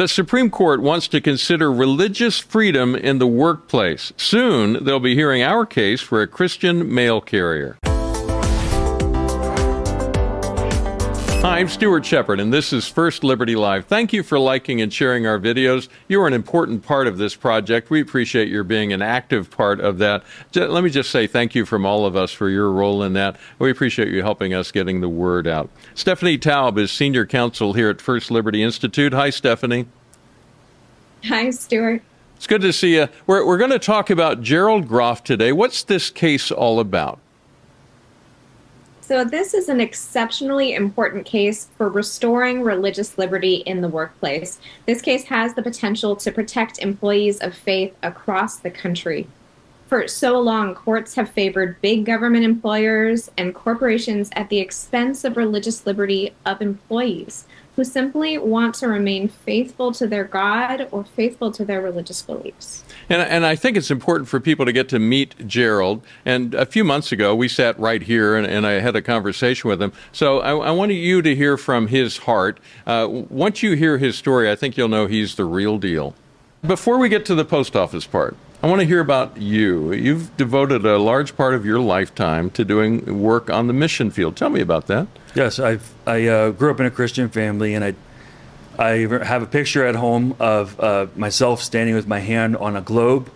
The Supreme Court wants to consider religious freedom in the workplace. Soon, they'll be hearing our case for a Christian mail carrier. I'm Stuart Shepard, and this is First Liberty Live. Thank you for liking and sharing our videos. You're an important part of this project. We appreciate your being an active part of that. Let me just say thank you from all of us for your role in that. We appreciate you helping us getting the word out. Stephanie Taub is Senior Counsel here at First Liberty Institute. Hi, Stephanie. Hi, Stuart. It's good to see you. We're, we're going to talk about Gerald Groff today. What's this case all about? So, this is an exceptionally important case for restoring religious liberty in the workplace. This case has the potential to protect employees of faith across the country. For so long, courts have favored big government employers and corporations at the expense of religious liberty of employees who simply want to remain faithful to their God or faithful to their religious beliefs. And, and I think it's important for people to get to meet Gerald. And a few months ago, we sat right here and, and I had a conversation with him. So I, I wanted you to hear from his heart. Uh, once you hear his story, I think you'll know he's the real deal. Before we get to the post office part, I want to hear about you. You've devoted a large part of your lifetime to doing work on the mission field. Tell me about that. Yes, I've, I uh, grew up in a Christian family, and I I have a picture at home of uh, myself standing with my hand on a globe.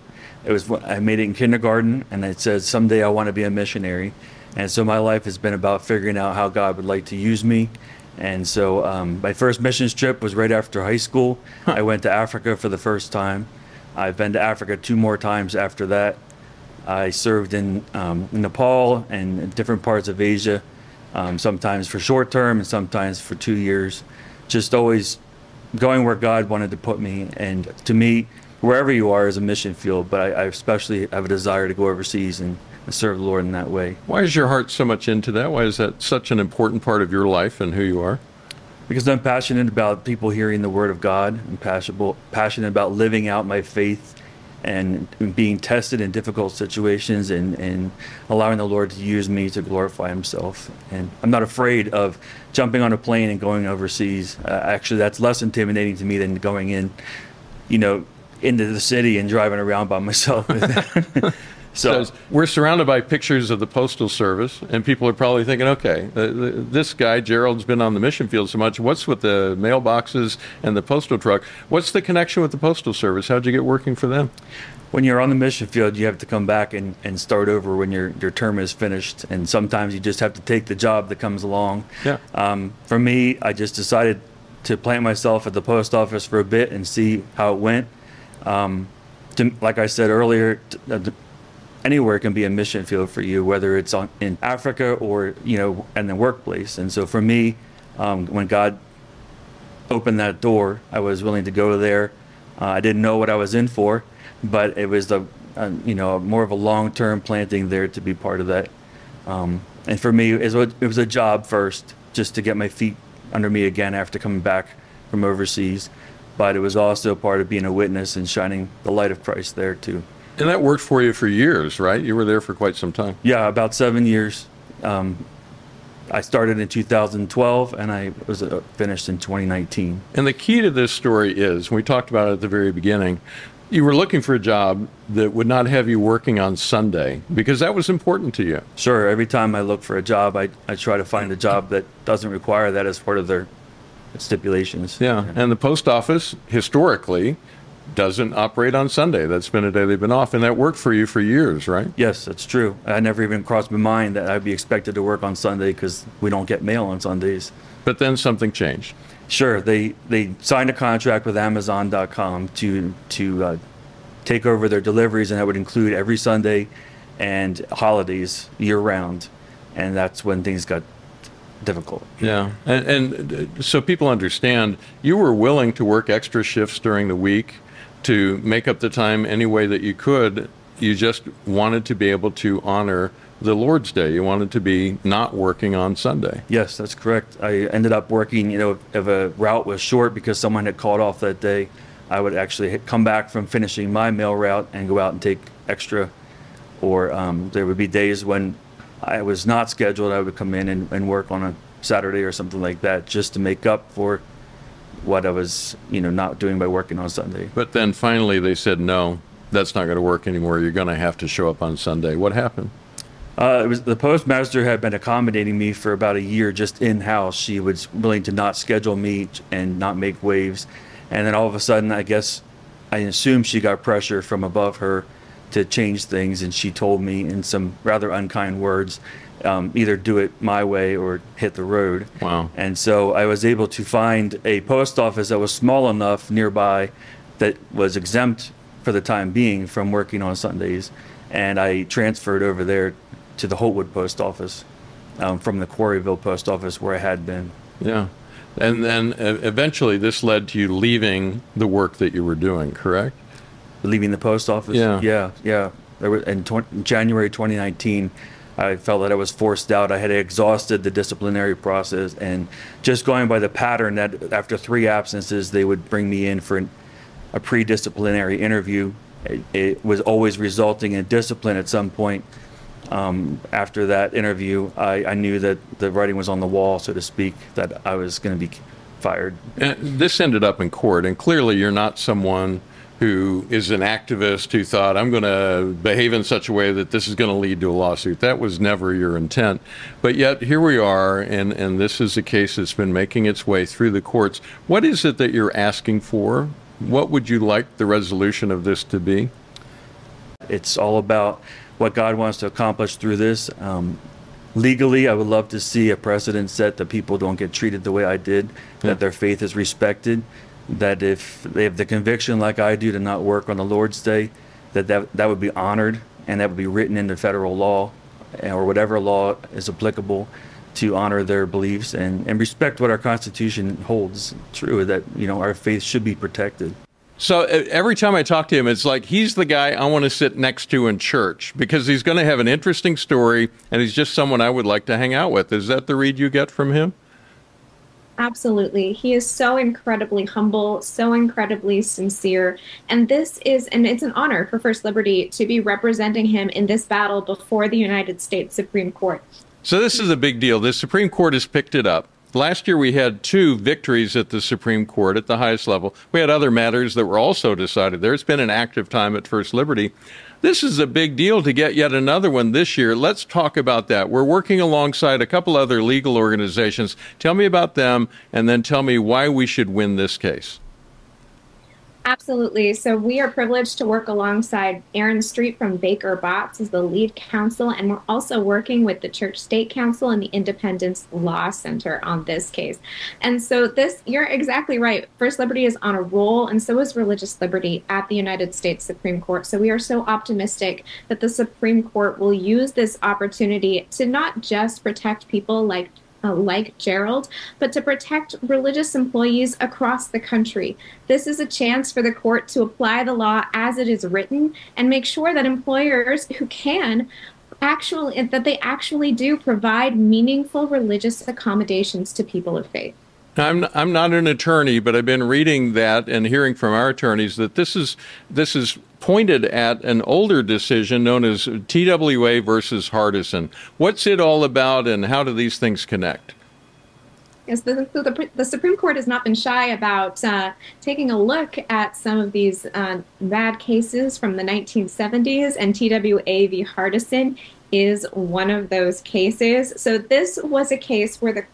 It was I made it in kindergarten, and it says, "Someday I want to be a missionary." And so my life has been about figuring out how God would like to use me. And so um, my first missions trip was right after high school. I went to Africa for the first time. I've been to Africa two more times after that. I served in um, Nepal and different parts of Asia, um, sometimes for short term and sometimes for two years. Just always going where God wanted to put me. And to me, wherever you are is a mission field, but I, I especially have a desire to go overseas and, and serve the Lord in that way. Why is your heart so much into that? Why is that such an important part of your life and who you are? because I'm passionate about people hearing the word of God. I'm passionate, passionate about living out my faith and being tested in difficult situations and, and allowing the Lord to use me to glorify Himself. And I'm not afraid of jumping on a plane and going overseas. Uh, actually, that's less intimidating to me than going in, you know, into the city and driving around by myself. So we're surrounded by pictures of the Postal Service, and people are probably thinking, okay, uh, this guy, Gerald's been on the mission field so much. What's with the mailboxes and the postal truck? What's the connection with the Postal Service? How'd you get working for them? When you're on the mission field, you have to come back and, and start over when your, your term is finished. And sometimes you just have to take the job that comes along. Yeah. Um, for me, I just decided to plant myself at the post office for a bit and see how it went. Um, to, like I said earlier, uh, anywhere can be a mission field for you, whether it's on, in Africa or you know in the workplace. And so for me, um, when God opened that door, I was willing to go there. Uh, I didn't know what I was in for, but it was the uh, you know more of a long-term planting there to be part of that. Um, and for me, it was, it was a job first, just to get my feet under me again after coming back from overseas. But it was also part of being a witness and shining the light of Christ there too. And that worked for you for years, right? You were there for quite some time. Yeah, about seven years. Um, I started in 2012 and I was uh, finished in 2019. And the key to this story is we talked about it at the very beginning. You were looking for a job that would not have you working on Sunday because that was important to you. Sure. Every time I look for a job, I, I try to find a job that doesn't require that as part of their stipulations. Yeah. And the post office, historically, doesn't operate on Sunday. That's been a day they've been off, and that worked for you for years, right? Yes, that's true. I never even crossed my mind that I'd be expected to work on Sunday because we don't get mail on Sundays. But then something changed. Sure, they they signed a contract with Amazon.com to to uh, take over their deliveries, and that would include every Sunday and holidays year round, and that's when things got difficult. Yeah, and, and uh, so people understand you were willing to work extra shifts during the week to make up the time any way that you could. You just wanted to be able to honor the Lord's Day. You wanted to be not working on Sunday. Yes, that's correct. I ended up working, you know, if a route was short because someone had called off that day, I would actually come back from finishing my mail route and go out and take extra. Or um, there would be days when I was not scheduled, I would come in and, and work on a Saturday or something like that just to make up for what I was, you know, not doing by working on Sunday. But then finally they said, no, that's not going to work anymore. You're going to have to show up on Sunday. What happened? Uh, it was the postmaster had been accommodating me for about a year just in house. She was willing to not schedule me and not make waves, and then all of a sudden, I guess I assume she got pressure from above her to change things, and she told me in some rather unkind words, um, either do it my way or hit the road. Wow. And so I was able to find a post office that was small enough nearby that was exempt for the time being from working on Sundays, and I transferred over there to the Holtwood post office um, from the Quarryville post office where I had been. Yeah. And then uh, eventually this led to you leaving the work that you were doing, correct? Leaving the post office? Yeah. Yeah, yeah. There was, in tw- January 2019, I felt that I was forced out. I had exhausted the disciplinary process, and just going by the pattern that after three absences, they would bring me in for an, a pre disciplinary interview. It, it was always resulting in discipline at some point um, after that interview, I, I, knew that the writing was on the wall, so to speak, that I was going to be fired. And this ended up in court, and clearly you're not someone who is an activist who thought, I'm going to behave in such a way that this is going to lead to a lawsuit. That was never your intent. But yet, here we are, and, and this is a case that's been making its way through the courts. What is it that you're asking for? What would you like the resolution of this to be? It's all about what God wants to accomplish through this. Um, legally, I would love to see a precedent set that people don't get treated the way I did, yeah. that their faith is respected, that if they have the conviction like I do to not work on the Lord's Day, that that, that would be honored and that would be written into federal law eh, or whatever law is applicable to honor their beliefs and, and respect what our Constitution holds true, that, you know, our faith should be protected. So every time I talk to him, it's like he's the guy I want to sit next to in church because he's going to have an interesting story and he's just someone I would like to hang out with. Is that the read you get from him? Absolutely. He is so incredibly humble, so incredibly sincere. And this is, and it's an honor for First Liberty to be representing him in this battle before the United States Supreme Court. So this is a big deal. The Supreme Court has picked it up. Last year we had two victories at the Supreme Court at the highest level. We had other matters that were also decided there. It's been an active time at First Liberty. This is a big deal to get yet another one this year. Let's talk about that. We're working alongside a couple other legal organizations. Tell me about them and then tell me why we should win this case. Absolutely. So we are privileged to work alongside Aaron Streett from Baker Botts as the lead counsel, and we're also working with the Church State Council and the Independence Law Center on this case. And so this, you're exactly right. First Liberty is on a roll, and so is religious liberty at the United States Supreme Court. So we are so optimistic that the Supreme Court will use this opportunity to not just protect people like uh, like Gerald, but to protect religious employees across the country. This is a chance for the court to apply the law as it is written and make sure that employers who can actually that they actually do provide meaningful religious accommodations to people of faith. I'm I'm not an attorney, but I've been reading that and hearing from our attorneys that this is this is pointed at an older decision known as TWA versus Hardison. What's it all about, and how do these things connect? Yes, the, the, the Supreme Court has not been shy about uh, taking a look at some of these uh, bad cases from the 1970s, and TWA v. Hardison is one of those cases. So, this was a case where the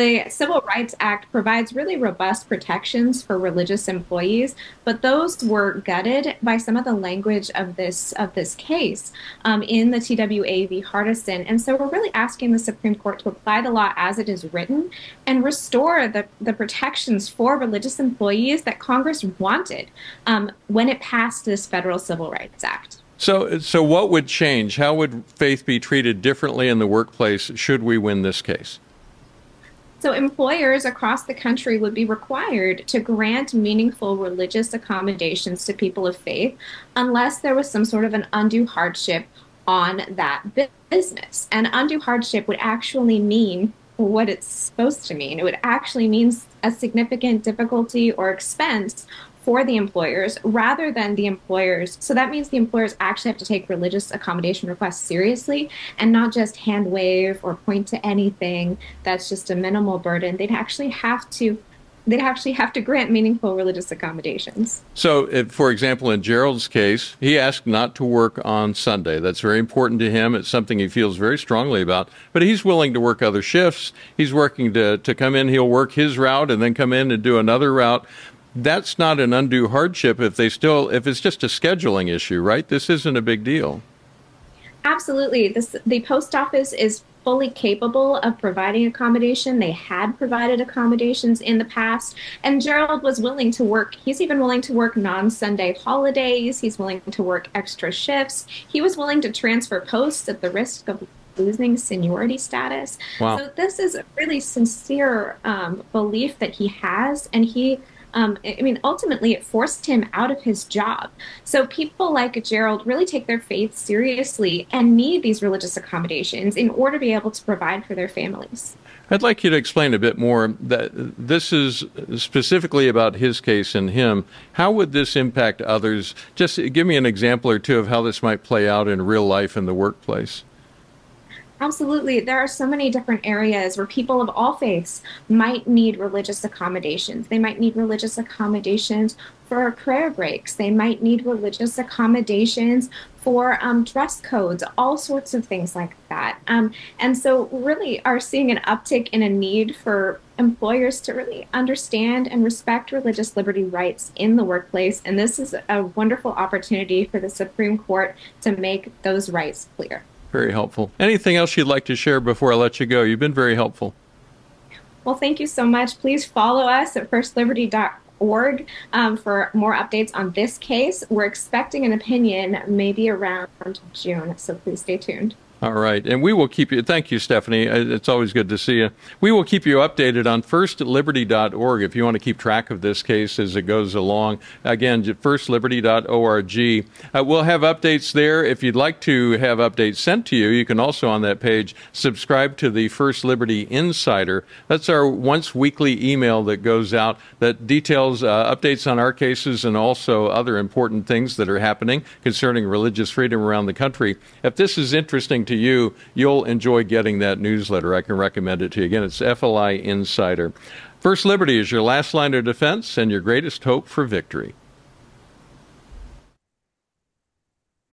the Civil Rights Act provides really robust protections for religious employees, but those were gutted by some of the language of this of this case um, in the TWA v. Hardison. And so we're really asking the Supreme Court to apply the law as it is written and restore the, the protections for religious employees that Congress wanted um, when it passed this federal Civil Rights Act. So, so what would change? How would faith be treated differently in the workplace should we win this case? So, employers across the country would be required to grant meaningful religious accommodations to people of faith unless there was some sort of an undue hardship on that business. And undue hardship would actually mean what it's supposed to mean. It would actually mean a significant difficulty or expense for the employers rather than the employers. So that means the employers actually have to take religious accommodation requests seriously and not just hand wave or point to anything that's just a minimal burden. They'd actually have to they'd actually have to grant meaningful religious accommodations. So, if, for example, in Gerald's case, he asked not to work on Sunday. That's very important to him. It's something he feels very strongly about. But he's willing to work other shifts. He's working to, to come in. He'll work his route and then come in and do another route. That's not an undue hardship if they still if it's just a scheduling issue, right? This isn't a big deal. Absolutely. This, the post office is fully capable of providing accommodation. They had provided accommodations in the past, and Gerald was willing to work. He's even willing to work non Sunday holidays, he's willing to work extra shifts. He was willing to transfer posts at the risk of losing seniority status. Wow. So, this is a really sincere um, belief that he has, and he um, I mean, ultimately, it forced him out of his job. So people like Gerald really take their faith seriously and need these religious accommodations in order to be able to provide for their families. I'd like you to explain a bit more that this is specifically about his case and him. How would this impact others? Just give me an example or two of how this might play out in real life in the workplace. Absolutely. There are so many different areas where people of all faiths might need religious accommodations. They might need religious accommodations for prayer breaks. They might need religious accommodations for um, dress codes, all sorts of things like that. Um, and so, really, are seeing an uptick in a need for employers to really understand and respect religious liberty rights in the workplace. And this is a wonderful opportunity for the Supreme Court to make those rights clear. Very helpful. Anything else you'd like to share before I let you go? You've been very helpful. Well, thank you so much. Please follow us at firstliberty.org um, for more updates on this case. We're expecting an opinion maybe around June, so please stay tuned. All right. And we will keep you. Thank you, Stephanie. Uh, it's always good to see you. We will keep you updated on firstliberty.org if you want to keep track of this case as it goes along. Again, firstliberty.org. Uh, we'll have updates there. If you'd like to have updates sent to you, you can also on that page subscribe to the First Liberty Insider. That's our once weekly email that goes out that details uh, updates on our cases and also other important things that are happening concerning religious freedom around the country. If this is interesting to you, you'll enjoy getting that newsletter. I can recommend it to you. Again, it's FLI Insider. First Liberty is your last line of defense and your greatest hope for victory.